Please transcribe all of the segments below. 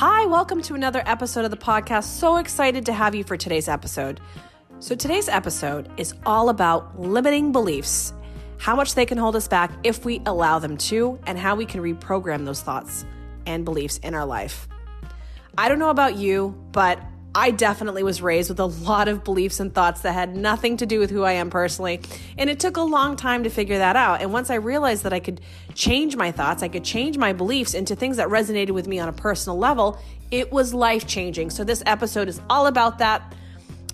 Hi, welcome to another episode of the podcast. So excited to have you for today's episode. So, today's episode is all about limiting beliefs, how much they can hold us back if we allow them to, and how we can reprogram those thoughts and beliefs in our life. I don't know about you, but I definitely was raised with a lot of beliefs and thoughts that had nothing to do with who I am personally. And it took a long time to figure that out. And once I realized that I could change my thoughts, I could change my beliefs into things that resonated with me on a personal level, it was life changing. So this episode is all about that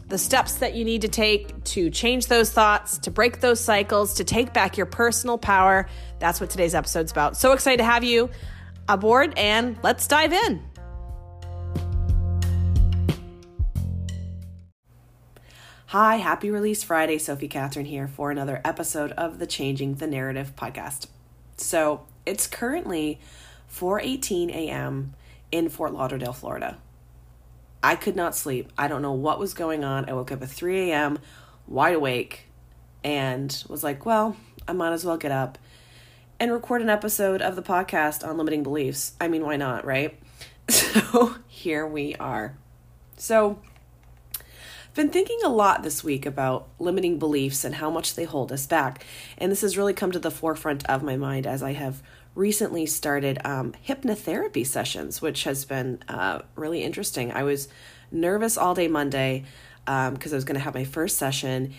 the steps that you need to take to change those thoughts, to break those cycles, to take back your personal power. That's what today's episode's about. So excited to have you aboard, and let's dive in. Hi, happy release Friday. Sophie Catherine here for another episode of the Changing the Narrative podcast. So it's currently 4:18 a.m. in Fort Lauderdale, Florida. I could not sleep. I don't know what was going on. I woke up at 3 a.m., wide awake, and was like, well, I might as well get up and record an episode of the podcast on limiting beliefs. I mean, why not, right? So here we are. So, been thinking a lot this week about limiting beliefs and how much they hold us back. And this has really come to the forefront of my mind as I have recently started um, hypnotherapy sessions, which has been uh, really interesting. I was nervous all day Monday because um, I was going to have my first session,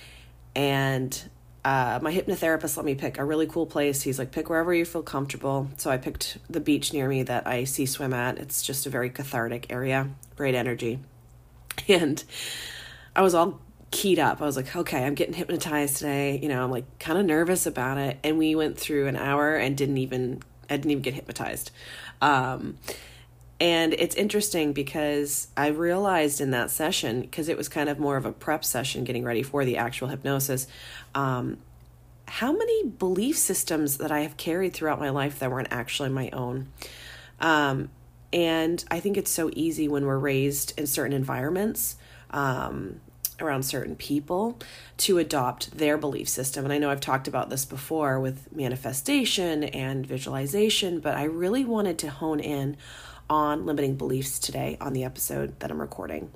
and uh, my hypnotherapist let me pick a really cool place. He's like, pick wherever you feel comfortable. So I picked the beach near me that I sea swim at. It's just a very cathartic area, great energy. And I was all keyed up. I was like, okay, I'm getting hypnotized today. You know, I'm like kind of nervous about it. And we went through an hour and didn't even, I didn't even get hypnotized. Um, and it's interesting because I realized in that session, because it was kind of more of a prep session getting ready for the actual hypnosis, um, how many belief systems that I have carried throughout my life that weren't actually my own. Um, and I think it's so easy when we're raised in certain environments. Um, around certain people to adopt their belief system. And I know I've talked about this before with manifestation and visualization, but I really wanted to hone in on limiting beliefs today on the episode that I'm recording.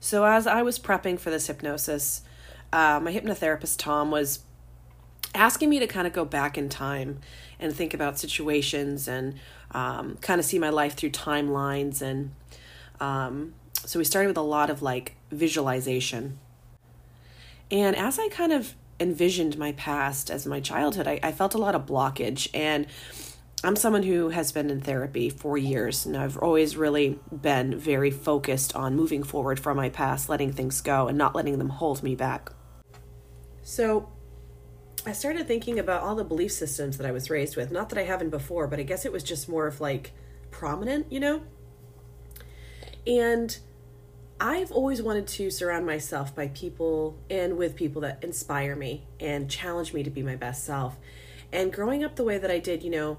So, as I was prepping for this hypnosis, uh, my hypnotherapist, Tom, was asking me to kind of go back in time and think about situations and um, kind of see my life through timelines and um, so we started with a lot of like visualization. And as I kind of envisioned my past as my childhood, I, I felt a lot of blockage. And I'm someone who has been in therapy for years, and I've always really been very focused on moving forward from my past, letting things go, and not letting them hold me back. So I started thinking about all the belief systems that I was raised with. Not that I haven't before, but I guess it was just more of like prominent, you know? And I've always wanted to surround myself by people and with people that inspire me and challenge me to be my best self. And growing up the way that I did, you know,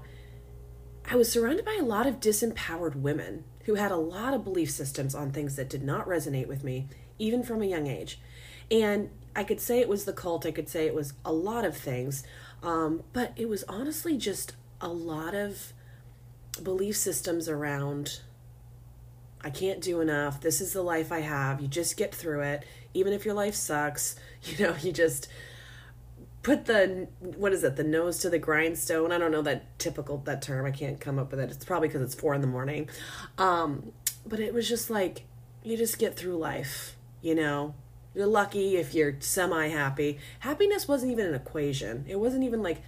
I was surrounded by a lot of disempowered women who had a lot of belief systems on things that did not resonate with me, even from a young age. And I could say it was the cult, I could say it was a lot of things, um, but it was honestly just a lot of belief systems around I can't do enough. This is the life I have. You just get through it. Even if your life sucks, you know, you just put the what is it? The nose to the grindstone? I don't know that typical that term. I can't come up with it. It's probably because it's four in the morning. Um but it was just like you just get through life you know? You're lucky if you're semi happy happiness wasn't even an equation. It wasn't even like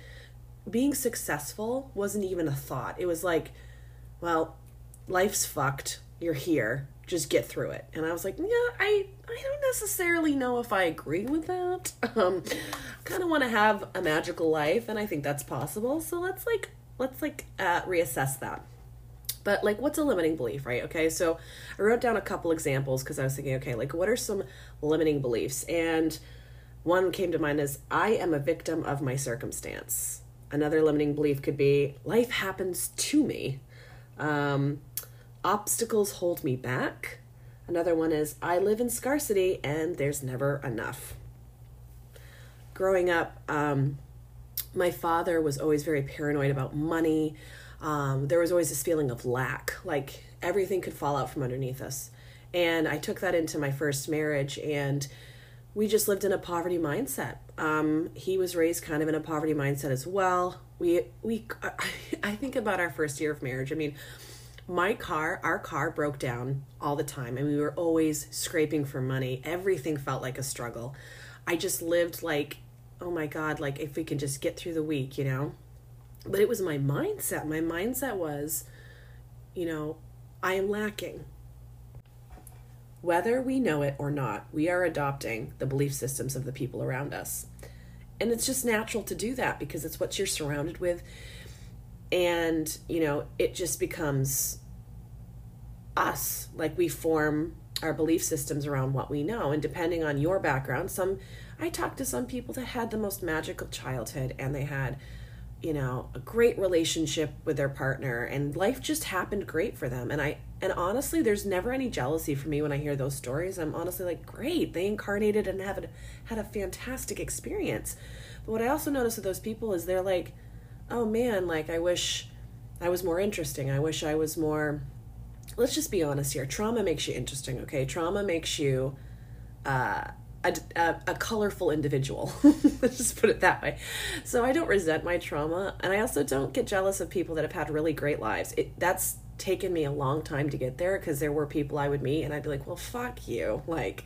being successful wasn't even a thought. It was like well life's fucked you're here just get through it. And i was like yeah i i don't necessarily know if i agree with that. Um kind of want to have a magical life and i think that's possible. So let's like let's like uh reassess that. But like what's a limiting belief right? Okay so i wrote down a couple examples because i was thinking okay like what are some limiting beliefs? And one came to mind is i am a victim of my circumstance. Another limiting belief could be life happens to me. Um obstacles hold me back. Another one is I live in scarcity and there's never enough. Growing up, um, my father was always very paranoid about money. Um, there was always this feeling of lack, like everything could fall out from underneath us. And I took that into my first marriage, and we just lived in a poverty mindset. Um, he was raised kind of in a poverty mindset as well. We we I think about our first year of marriage. I mean, my car, our car broke down all the time, and we were always scraping for money. Everything felt like a struggle. I just lived like, oh my god, like if we can just get through the week, you know. But it was my mindset. My mindset was, you know, I am lacking. Whether we know it or not, we are adopting the belief systems of the people around us. And it's just natural to do that because it's what you're surrounded with. And, you know, it just becomes us. Like we form our belief systems around what we know. And depending on your background, some, I talked to some people that had the most magical childhood and they had you know a great relationship with their partner and life just happened great for them and i and honestly there's never any jealousy for me when i hear those stories i'm honestly like great they incarnated and have a, had a fantastic experience but what i also notice with those people is they're like oh man like i wish i was more interesting i wish i was more let's just be honest here trauma makes you interesting okay trauma makes you uh a, a, a, colorful individual. Let's just put it that way. So I don't resent my trauma, and I also don't get jealous of people that have had really great lives. It, that's taken me a long time to get there because there were people I would meet, and I'd be like, "Well, fuck you!" Like,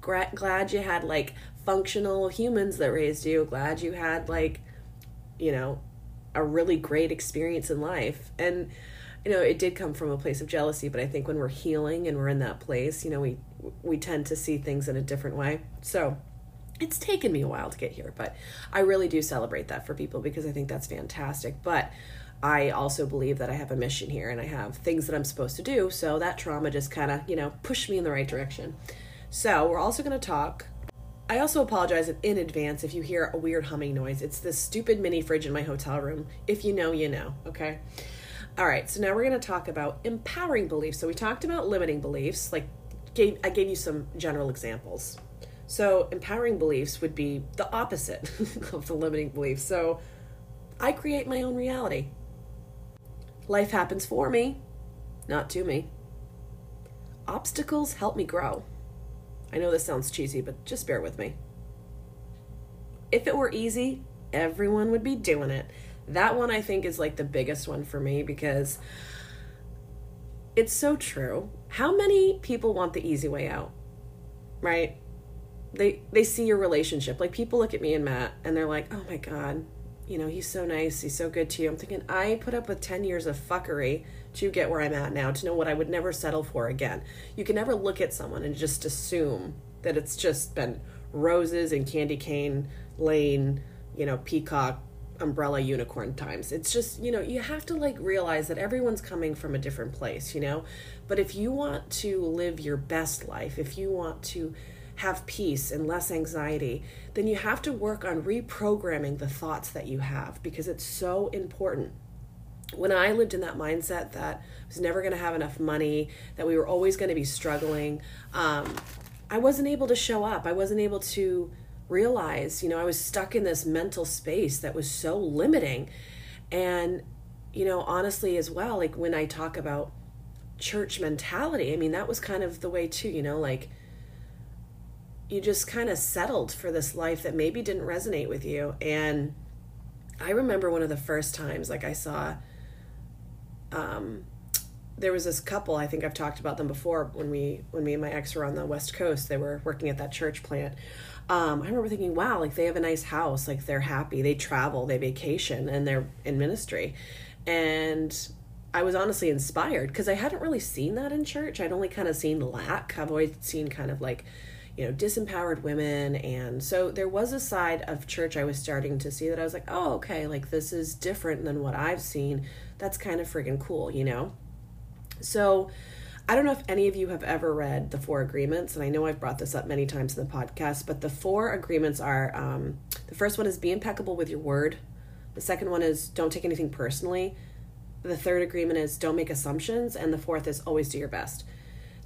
gra- glad you had like functional humans that raised you. Glad you had like, you know, a really great experience in life, and you know, it did come from a place of jealousy. But I think when we're healing and we're in that place, you know, we we tend to see things in a different way. So it's taken me a while to get here, but I really do celebrate that for people because I think that's fantastic. But I also believe that I have a mission here and I have things that I'm supposed to do. So that trauma just kind of, you know, pushed me in the right direction. So we're also going to talk. I also apologize in advance if you hear a weird humming noise. It's this stupid mini fridge in my hotel room. If you know, you know, okay? All right, so now we're going to talk about empowering beliefs. So we talked about limiting beliefs, like gave I gave you some general examples. So empowering beliefs would be the opposite of the limiting beliefs. So I create my own reality. Life happens for me, not to me. Obstacles help me grow. I know this sounds cheesy, but just bear with me. If it were easy, everyone would be doing it. That one I think is like the biggest one for me because it's so true. How many people want the easy way out? Right? They they see your relationship. Like people look at me and Matt and they're like, "Oh my god, you know, he's so nice. He's so good to you." I'm thinking, "I put up with 10 years of fuckery to get where I'm at now, to know what I would never settle for again." You can never look at someone and just assume that it's just been roses and candy cane lane, you know, peacock umbrella unicorn times. It's just, you know, you have to like realize that everyone's coming from a different place, you know? But if you want to live your best life, if you want to have peace and less anxiety, then you have to work on reprogramming the thoughts that you have because it's so important. When I lived in that mindset that I was never going to have enough money, that we were always going to be struggling, um, I wasn't able to show up. I wasn't able to realize, you know, I was stuck in this mental space that was so limiting. And, you know, honestly, as well, like when I talk about church mentality, I mean, that was kind of the way too, you know, like you just kind of settled for this life that maybe didn't resonate with you. And I remember one of the first times, like I saw, um, there was this couple i think i've talked about them before when we when me and my ex were on the west coast they were working at that church plant um, I remember thinking, wow, like they have a nice house, like they're happy, they travel, they vacation, and they're in ministry. And I was honestly inspired because I hadn't really seen that in church. I'd only kind of seen lack. I've always seen kind of like, you know, disempowered women. And so there was a side of church I was starting to see that I was like, oh, okay, like this is different than what I've seen. That's kind of friggin' cool, you know? So, I don't know if any of you have ever read the Four Agreements, and I know I've brought this up many times in the podcast, but the four agreements are um, the first one is be impeccable with your word, the second one is don't take anything personally, the third agreement is don't make assumptions, and the fourth is always do your best.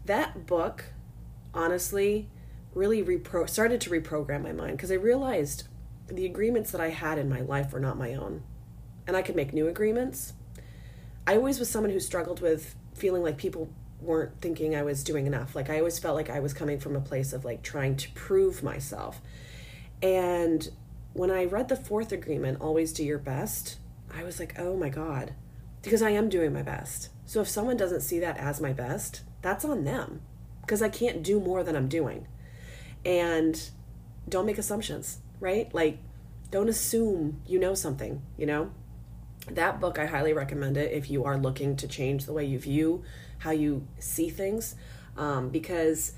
That book, honestly, really repro- started to reprogram my mind because I realized the agreements that I had in my life were not my own. And I could make new agreements, I always was someone who struggled with feeling like people weren't thinking I was doing enough. Like I always felt like I was coming from a place of like trying to prove myself. And when I read the fourth agreement, always do your best, I was like, oh my God, because I am doing my best. So if someone doesn't see that as my best, that's on them because I can't do more than I'm doing. And don't make assumptions, right? Like, don't assume you know something, you know? That book, I highly recommend it if you are looking to change the way you view how you see things. Um, because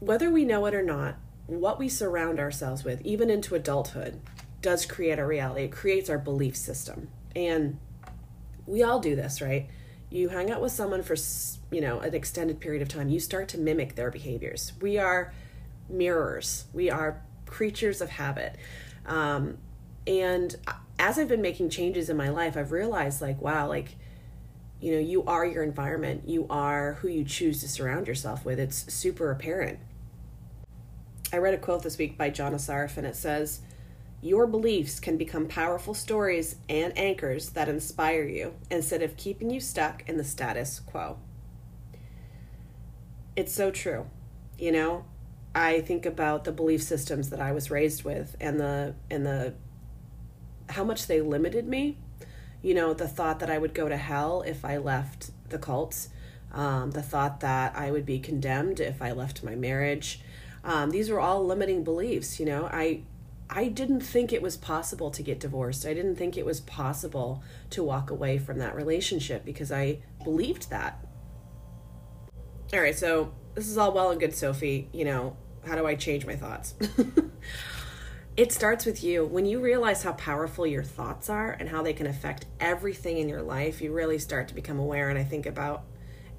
whether we know it or not, what we surround ourselves with, even into adulthood, does create our reality. It creates our belief system. And we all do this, right? You hang out with someone for, you know, an extended period of time, you start to mimic their behaviors. We are mirrors. We are creatures of habit. Um, and as I've been making changes in my life, I've realized like, wow, like, you know, you are your environment. You are who you choose to surround yourself with. It's super apparent. I read a quote this week by John Assaraf, and it says, Your beliefs can become powerful stories and anchors that inspire you instead of keeping you stuck in the status quo. It's so true. You know, I think about the belief systems that I was raised with and the and the how much they limited me. You know, the thought that I would go to hell if I left the cults, um, the thought that I would be condemned if I left my marriage. Um, these were all limiting beliefs. You know, I I didn't think it was possible to get divorced. I didn't think it was possible to walk away from that relationship because I believed that. All right, so this is all well and good, Sophie. You know, how do I change my thoughts? it starts with you. When you realize how powerful your thoughts are and how they can affect everything in your life, you really start to become aware. And I think about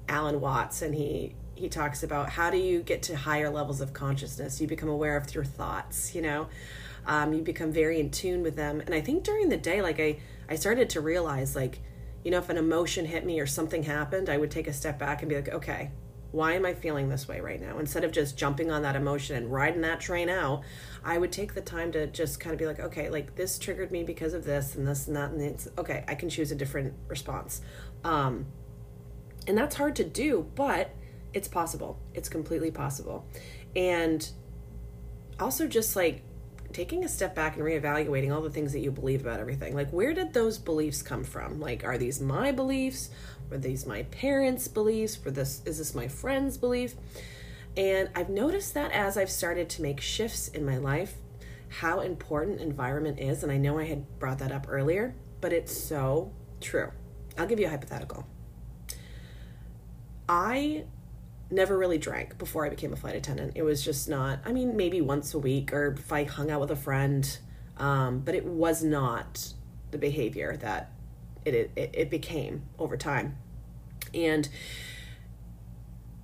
Alan Watts, and he he talks about how do you get to higher levels of consciousness? You become aware of your thoughts. You know, um, you become very in tune with them. And I think during the day, like I I started to realize like you know if an emotion hit me or something happened, I would take a step back and be like, okay, why am I feeling this way right now? Instead of just jumping on that emotion and riding that train out, I would take the time to just kind of be like, okay, like this triggered me because of this and this and that. And it's okay, I can choose a different response. Um, and that's hard to do, but it's possible. It's completely possible. And also just like taking a step back and reevaluating all the things that you believe about everything. Like, where did those beliefs come from? Like, are these my beliefs? Were these my parents' beliefs? Were this is this my friend's belief? And I've noticed that as I've started to make shifts in my life, how important environment is. And I know I had brought that up earlier, but it's so true. I'll give you a hypothetical. I never really drank before I became a flight attendant. It was just not, I mean, maybe once a week or if I hung out with a friend, um, but it was not the behavior that it, it, it became over time. And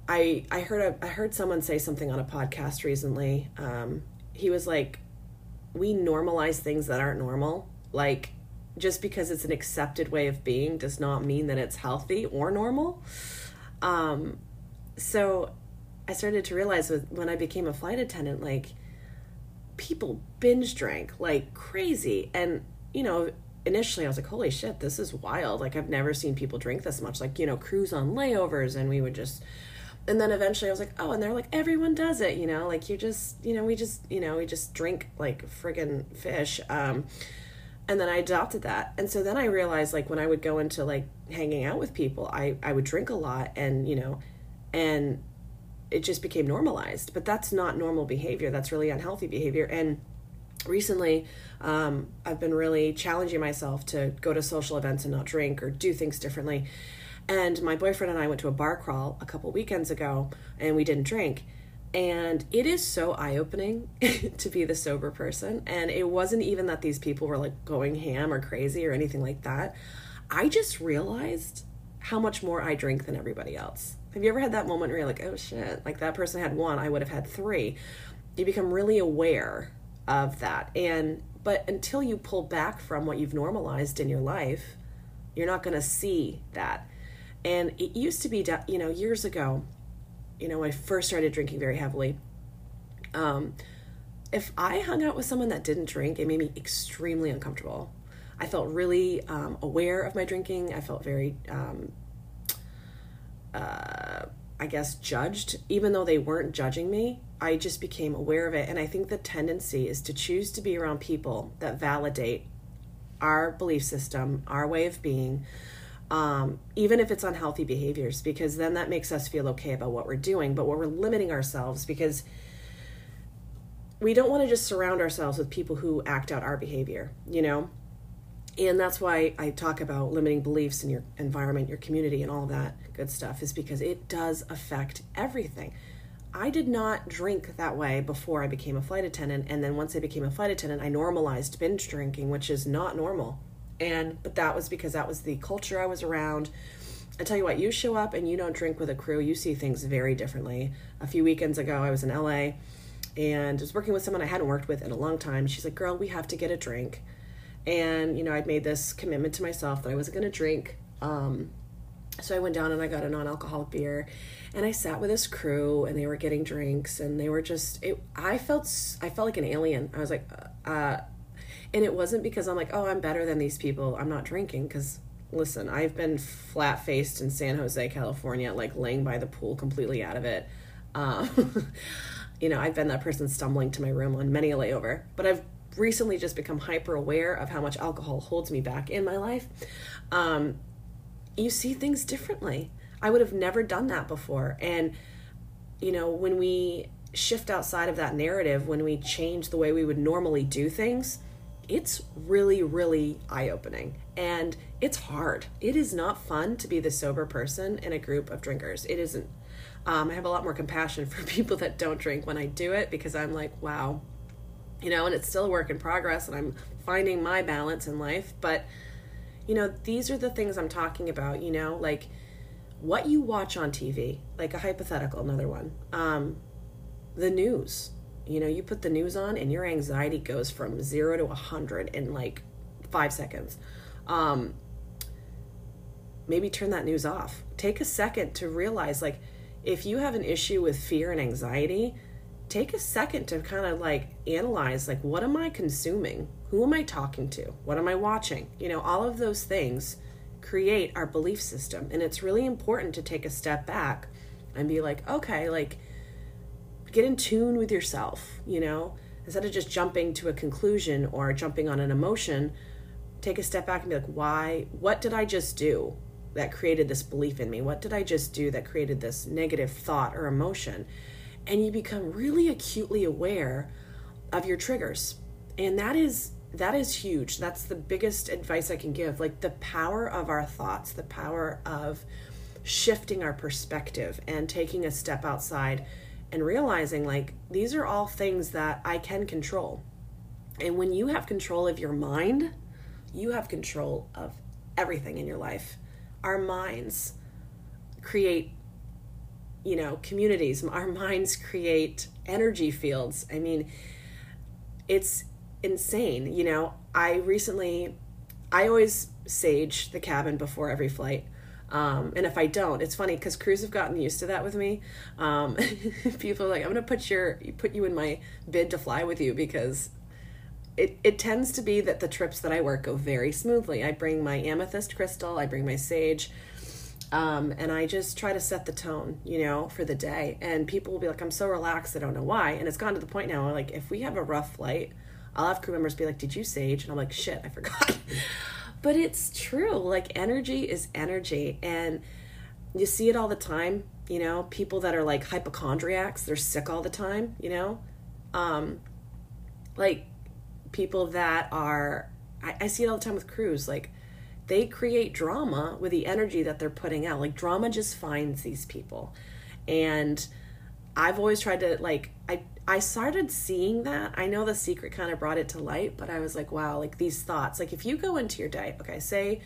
I I heard a, I heard someone say something on a podcast recently. Um, he was like, "We normalize things that aren't normal. Like, just because it's an accepted way of being does not mean that it's healthy or normal." Um, so I started to realize when I became a flight attendant, like people binge drank like crazy, and you know initially I was like, holy shit, this is wild. Like I've never seen people drink this much. Like, you know, cruise on layovers and we would just and then eventually I was like, oh, and they're like, everyone does it, you know, like you just, you know, we just, you know, we just drink like friggin' fish. Um, and then I adopted that. And so then I realized like when I would go into like hanging out with people, I, I would drink a lot and, you know, and it just became normalized. But that's not normal behavior. That's really unhealthy behavior. And recently um, i've been really challenging myself to go to social events and not drink or do things differently and my boyfriend and i went to a bar crawl a couple weekends ago and we didn't drink and it is so eye-opening to be the sober person and it wasn't even that these people were like going ham or crazy or anything like that i just realized how much more i drink than everybody else have you ever had that moment where you're like oh shit like that person had one i would have had three you become really aware of that. And but until you pull back from what you've normalized in your life, you're not going to see that. And it used to be, you know, years ago, you know, when I first started drinking very heavily, um, if I hung out with someone that didn't drink, it made me extremely uncomfortable. I felt really um, aware of my drinking. I felt very, um, uh, I guess, judged, even though they weren't judging me. I just became aware of it. And I think the tendency is to choose to be around people that validate our belief system, our way of being, um, even if it's unhealthy behaviors, because then that makes us feel okay about what we're doing. But we're limiting ourselves because we don't want to just surround ourselves with people who act out our behavior, you know? And that's why I talk about limiting beliefs in your environment, your community, and all that good stuff, is because it does affect everything. I did not drink that way before I became a flight attendant. And then once I became a flight attendant, I normalized binge drinking, which is not normal. And, but that was because that was the culture I was around. I tell you what, you show up and you don't drink with a crew, you see things very differently. A few weekends ago, I was in LA and was working with someone I hadn't worked with in a long time. She's like, Girl, we have to get a drink. And, you know, I'd made this commitment to myself that I wasn't going to drink. Um, so I went down and I got a non alcoholic beer and I sat with this crew and they were getting drinks and they were just, it, I felt, I felt like an alien. I was like, uh, uh and it wasn't because I'm like, oh, I'm better than these people. I'm not drinking because listen, I've been flat faced in San Jose, California, like laying by the pool completely out of it. Um, you know, I've been that person stumbling to my room on many a layover, but I've recently just become hyper aware of how much alcohol holds me back in my life. Um, you see things differently. I would have never done that before. And, you know, when we shift outside of that narrative, when we change the way we would normally do things, it's really, really eye opening. And it's hard. It is not fun to be the sober person in a group of drinkers. It isn't. Um, I have a lot more compassion for people that don't drink when I do it because I'm like, wow, you know, and it's still a work in progress and I'm finding my balance in life. But, you know, these are the things I'm talking about, you know, like what you watch on TV, like a hypothetical, another one, um, the news. You know, you put the news on and your anxiety goes from zero to a 100 in like five seconds. Um, maybe turn that news off. Take a second to realize, like, if you have an issue with fear and anxiety, take a second to kind of like analyze like what am I consuming? Who am I talking to? What am I watching? You know, all of those things create our belief system and it's really important to take a step back and be like, okay, like get in tune with yourself, you know? Instead of just jumping to a conclusion or jumping on an emotion, take a step back and be like, why what did I just do? that created this belief in me? What did I just do that created this negative thought or emotion? And you become really acutely aware of your triggers. And that is that is huge. That's the biggest advice I can give. Like the power of our thoughts, the power of shifting our perspective and taking a step outside and realizing like these are all things that I can control. And when you have control of your mind, you have control of everything in your life our minds create you know communities our minds create energy fields i mean it's insane you know i recently i always sage the cabin before every flight um, and if I don't, it's funny because crews have gotten used to that with me. Um, people are like, "I'm gonna put your put you in my bid to fly with you because it, it tends to be that the trips that I work go very smoothly. I bring my amethyst crystal, I bring my sage, um, and I just try to set the tone, you know, for the day. And people will be like, I'm so relaxed, I don't know why. And it's gone to the point now, like, if we have a rough flight, I'll have crew members be like, Did you sage? And I'm like, Shit, I forgot. but it's true. Like, energy is energy. And you see it all the time, you know, people that are like hypochondriacs, they're sick all the time, you know. Um, like people that are I, I see it all the time with crews like they create drama with the energy that they're putting out. Like drama just finds these people. And i've always tried to like i i started seeing that. I know the secret kind of brought it to light but i was like wow like these thoughts. Like if you go into your day okay say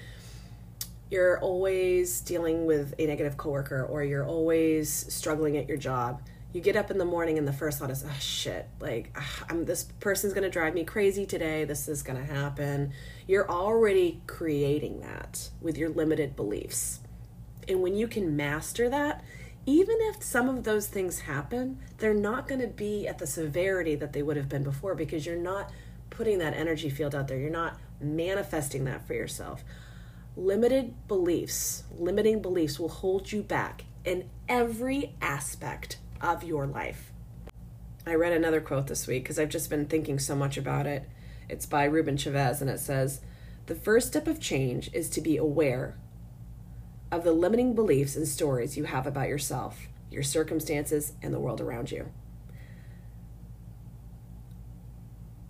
you're always dealing with a negative coworker or you're always struggling at your job you get up in the morning and the first thought is, oh shit, like ah, I'm this person's gonna drive me crazy today. This is gonna happen. You're already creating that with your limited beliefs. And when you can master that, even if some of those things happen, they're not gonna be at the severity that they would have been before because you're not putting that energy field out there. You're not manifesting that for yourself. Limited beliefs, limiting beliefs will hold you back in every aspect of your life. I read another quote this week because I've just been thinking so much about it. It's by Ruben Chavez, and it says, The first step of change is to be aware of the limiting beliefs and stories you have about yourself, your circumstances, and the world around you.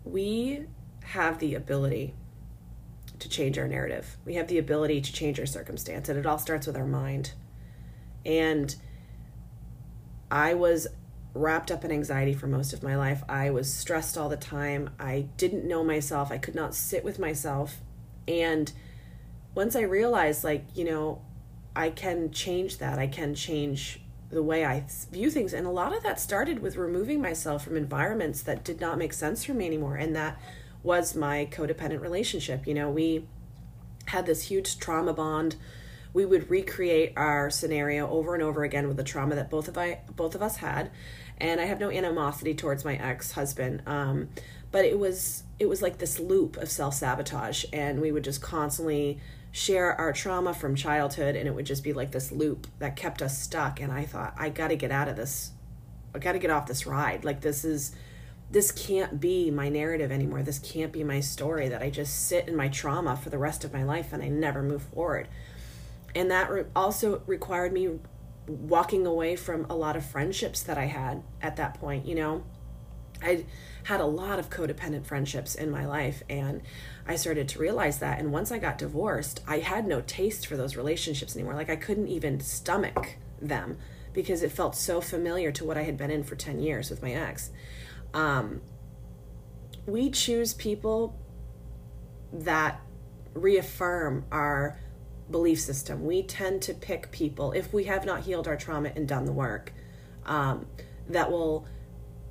We have the ability to change our narrative. We have the ability to change our circumstance, and it all starts with our mind. And I was wrapped up in anxiety for most of my life. I was stressed all the time. I didn't know myself. I could not sit with myself. And once I realized, like, you know, I can change that, I can change the way I view things. And a lot of that started with removing myself from environments that did not make sense for me anymore. And that was my codependent relationship. You know, we had this huge trauma bond. We would recreate our scenario over and over again with the trauma that both of I both of us had, and I have no animosity towards my ex husband. Um, but it was it was like this loop of self sabotage, and we would just constantly share our trauma from childhood, and it would just be like this loop that kept us stuck. And I thought, I got to get out of this. I got to get off this ride. Like this is this can't be my narrative anymore. This can't be my story that I just sit in my trauma for the rest of my life and I never move forward. And that re- also required me walking away from a lot of friendships that I had at that point, you know. I had a lot of codependent friendships in my life and I started to realize that and once I got divorced, I had no taste for those relationships anymore. Like I couldn't even stomach them because it felt so familiar to what I had been in for 10 years with my ex. Um, we choose people that reaffirm our belief system. We tend to pick people, if we have not healed our trauma and done the work, um, that will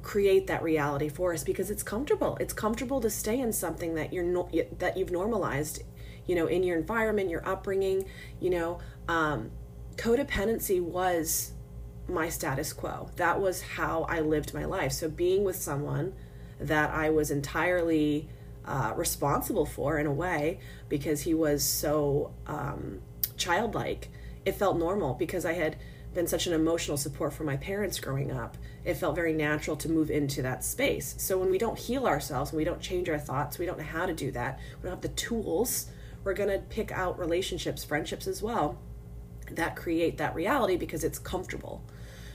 create that reality for us because it's comfortable. It's comfortable to stay in something that you're no, that you've normalized, you know, in your environment, your upbringing. You know, um, codependency was my status quo. That was how I lived my life. So being with someone that I was entirely uh, responsible for in a way because he was so um, childlike, it felt normal because I had been such an emotional support for my parents growing up. It felt very natural to move into that space. So when we don't heal ourselves we don't change our thoughts, we don't know how to do that, we don't have the tools, we're going to pick out relationships, friendships as well, that create that reality because it's comfortable.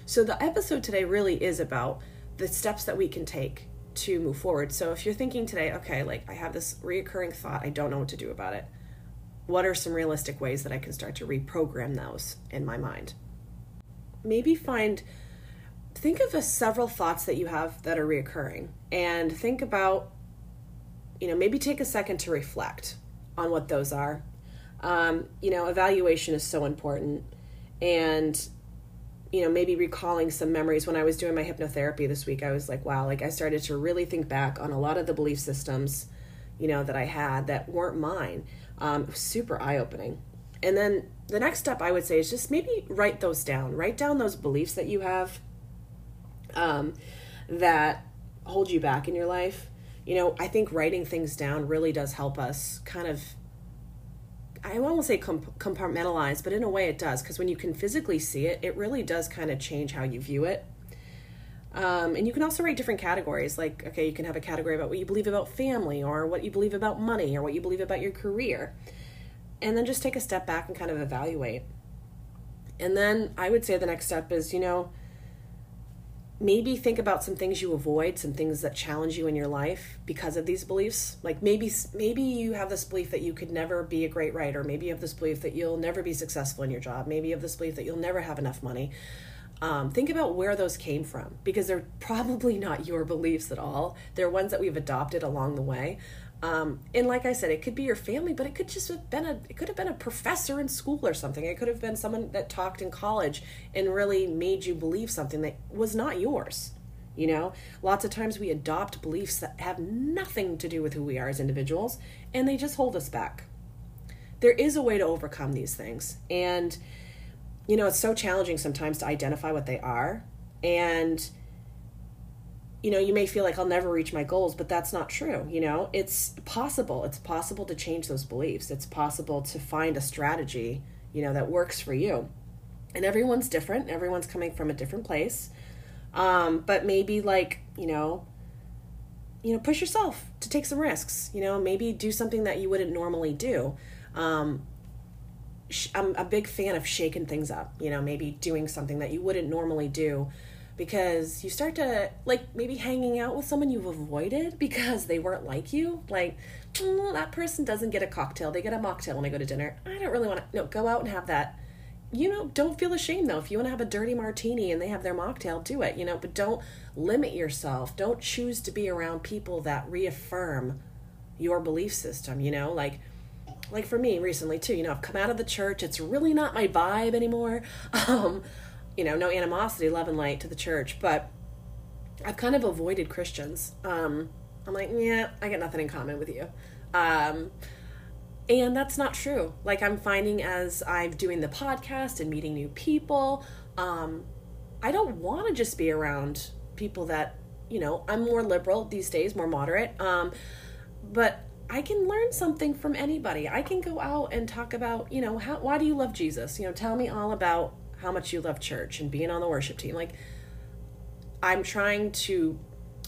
So the episode today really is about the steps that we can take to move forward. So if you're thinking today, okay, like I have this reoccurring thought, I don't know what to do about it. What are some realistic ways that I can start to reprogram those in my mind? Maybe find think of a several thoughts that you have that are reoccurring and think about you know maybe take a second to reflect on what those are um, you know evaluation is so important and you know, maybe recalling some memories when I was doing my hypnotherapy this week, I was like, wow, like I started to really think back on a lot of the belief systems, you know, that I had that weren't mine. Um, super eye opening. And then the next step I would say is just maybe write those down. Write down those beliefs that you have um, that hold you back in your life. You know, I think writing things down really does help us kind of I won't say compartmentalize, but in a way it does because when you can physically see it, it really does kind of change how you view it. Um, and you can also write different categories. Like, okay, you can have a category about what you believe about family, or what you believe about money, or what you believe about your career. And then just take a step back and kind of evaluate. And then I would say the next step is, you know, maybe think about some things you avoid some things that challenge you in your life because of these beliefs. Like maybe maybe you have this belief that you could never be a great writer. Maybe you have this belief that you'll never be successful in your job. Maybe you have this belief that you'll never have enough money. Um, think about where those came from because they're probably not your beliefs at all. They're ones that we've adopted along the way um, and like I said, it could be your family, but it could just have been a it could have been a professor in school or something. It could have been someone that talked in college and really made you believe something that was not yours. You know, lots of times we adopt beliefs that have nothing to do with who we are as individuals, and they just hold us back. There is a way to overcome these things, and you know, it's so challenging sometimes to identify what they are and you know, you may feel like I'll never reach my goals, but that's not true. You know, it's possible. It's possible to change those beliefs. It's possible to find a strategy, you know, that works for you. And everyone's different. Everyone's coming from a different place. Um, but maybe like, you know, you know, push yourself to take some risks. You know, maybe do something that you wouldn't normally do. Um, I'm a big fan of shaking things up. You know, maybe doing something that you wouldn't normally do because you start to like maybe hanging out with someone you've avoided because they weren't like you like mm, that person doesn't get a cocktail they get a mocktail when they go to dinner. I don't really want to no go out and have that. You know don't feel ashamed though. If you want to have a dirty martini and they have their mocktail do it you know but don't limit yourself. Don't choose to be around people that reaffirm your belief system you know? Like like for me recently too you know i've come out of the church. It's really not my vibe anymore. Um you know, no animosity, love and light to the church, but I've kind of avoided Christians. Um, I'm like, yeah, I got nothing in common with you. Um, and that's not true. Like I'm finding as I'm doing the podcast and meeting new people, um, I don't want to just be around people that, you know, I'm more liberal these days, more moderate. Um, but I can learn something from anybody. I can go out and talk about, you know, how, why do you love Jesus? You know, tell me all about how much you love church and being on the worship team. Like, I'm trying to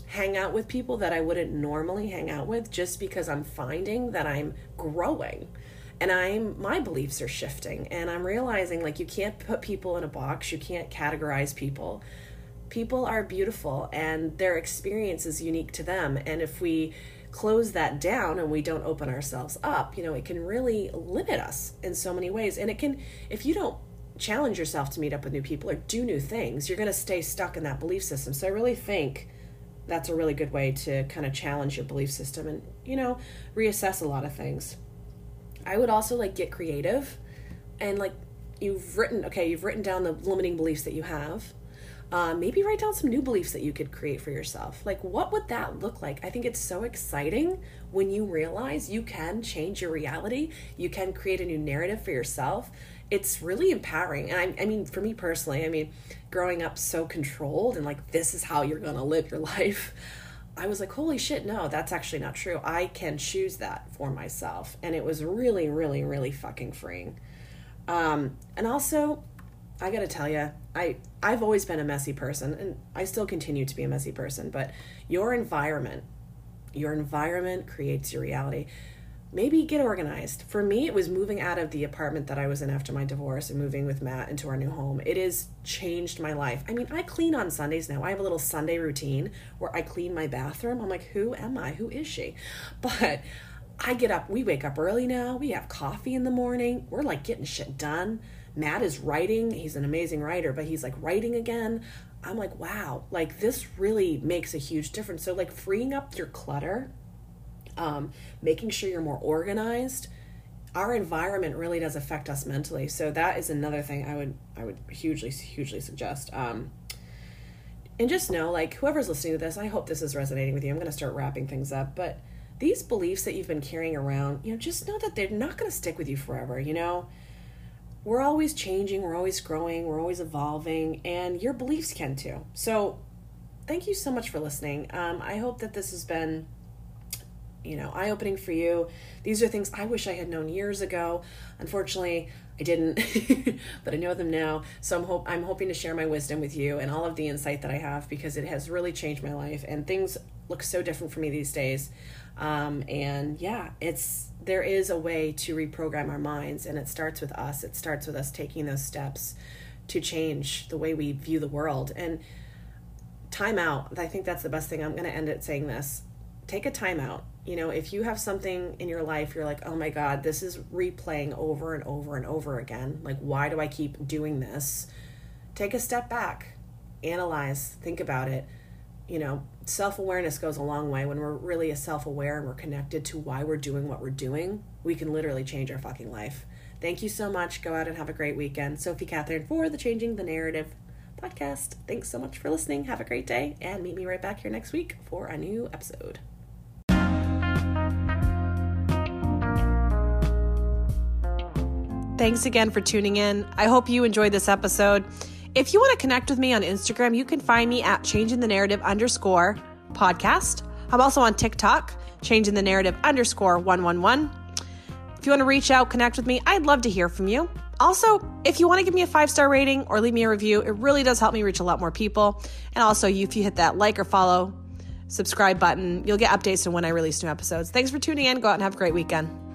hang out with people that I wouldn't normally hang out with just because I'm finding that I'm growing. And I'm my beliefs are shifting. And I'm realizing like you can't put people in a box, you can't categorize people. People are beautiful and their experience is unique to them. And if we close that down and we don't open ourselves up, you know, it can really limit us in so many ways. And it can if you don't challenge yourself to meet up with new people or do new things, you're going to stay stuck in that belief system. So I really think that's a really good way to kind of challenge your belief system and, you know, reassess a lot of things. I would also like get creative and like you've written, okay, you've written down the limiting beliefs that you have. Uh, maybe write down some new beliefs that you could create for yourself. Like, what would that look like? I think it's so exciting when you realize you can change your reality, you can create a new narrative for yourself it's really empowering. And I, I mean, for me personally, I mean, growing up so controlled and like, this is how you're going to live your life. I was like, holy shit, no, that's actually not true. I can choose that for myself. And it was really, really, really fucking freeing. Um, and also, I gotta tell you, I I've always been a messy person, and I still continue to be a messy person. But your environment, your environment creates your reality maybe get organized. For me, it was moving out of the apartment that I was in after my divorce and moving with Matt into our new home. It has changed my life. I mean, I clean on Sundays now. I have a little Sunday routine where I clean my bathroom. I'm like, who am I? Who is she? But I get up, we wake up early now. We have coffee in the morning. We're like getting shit done. Matt is writing. He's an amazing writer, but he's like writing again. I'm like, wow, like this really makes a huge difference. So, like, freeing up your clutter um, making sure you're more organized our environment really does affect us mentally. So that is another thing i would i would hugely hugely suggest um, and just know like whoever's listening to this i hope this is resonating with you. I'm going to start wrapping things up but these beliefs that you've been carrying around you know just know that they're not going to stick with you forever you know? We're always changing we're always growing we're always evolving and your beliefs can too. So thank you so much for listening. Um, i hope that this has been you know eye opening for you. These are things i wish i had known years ago. Unfortunately i didn't but i know them now. So i'm hope i'm hoping to share my wisdom with you and all of the insight that i have because it has really changed my life and things look so different for me these days. Um, and yeah it's there is a way to reprogram our minds and it starts with us. It starts with us taking those steps to change the way we view the world. And time out. I think that's the best thing. I'm going to end it saying this. Take a time out you know, if you have something in your life, you're like, oh my God, this is replaying over and over and over again. Like, why do I keep doing this? Take a step back, analyze, think about it. You know, self awareness goes a long way. When we're really self aware and we're connected to why we're doing what we're doing, we can literally change our fucking life. Thank you so much. Go out and have a great weekend. Sophie Catherine for the Changing the Narrative podcast. Thanks so much for listening. Have a great day and meet me right back here next week for a new episode. Thanks again for tuning in. I hope you enjoyed this episode. If you want to connect with me on Instagram, you can find me at changing the narrative underscore podcast. I'm also on TikTok, changing the narrative underscore 111. If you want to reach out, connect with me, I'd love to hear from you. Also, if you want to give me a five star rating or leave me a review, it really does help me reach a lot more people. And also, if you hit that like or follow, subscribe button, you'll get updates on when I release new episodes. Thanks for tuning in. Go out and have a great weekend.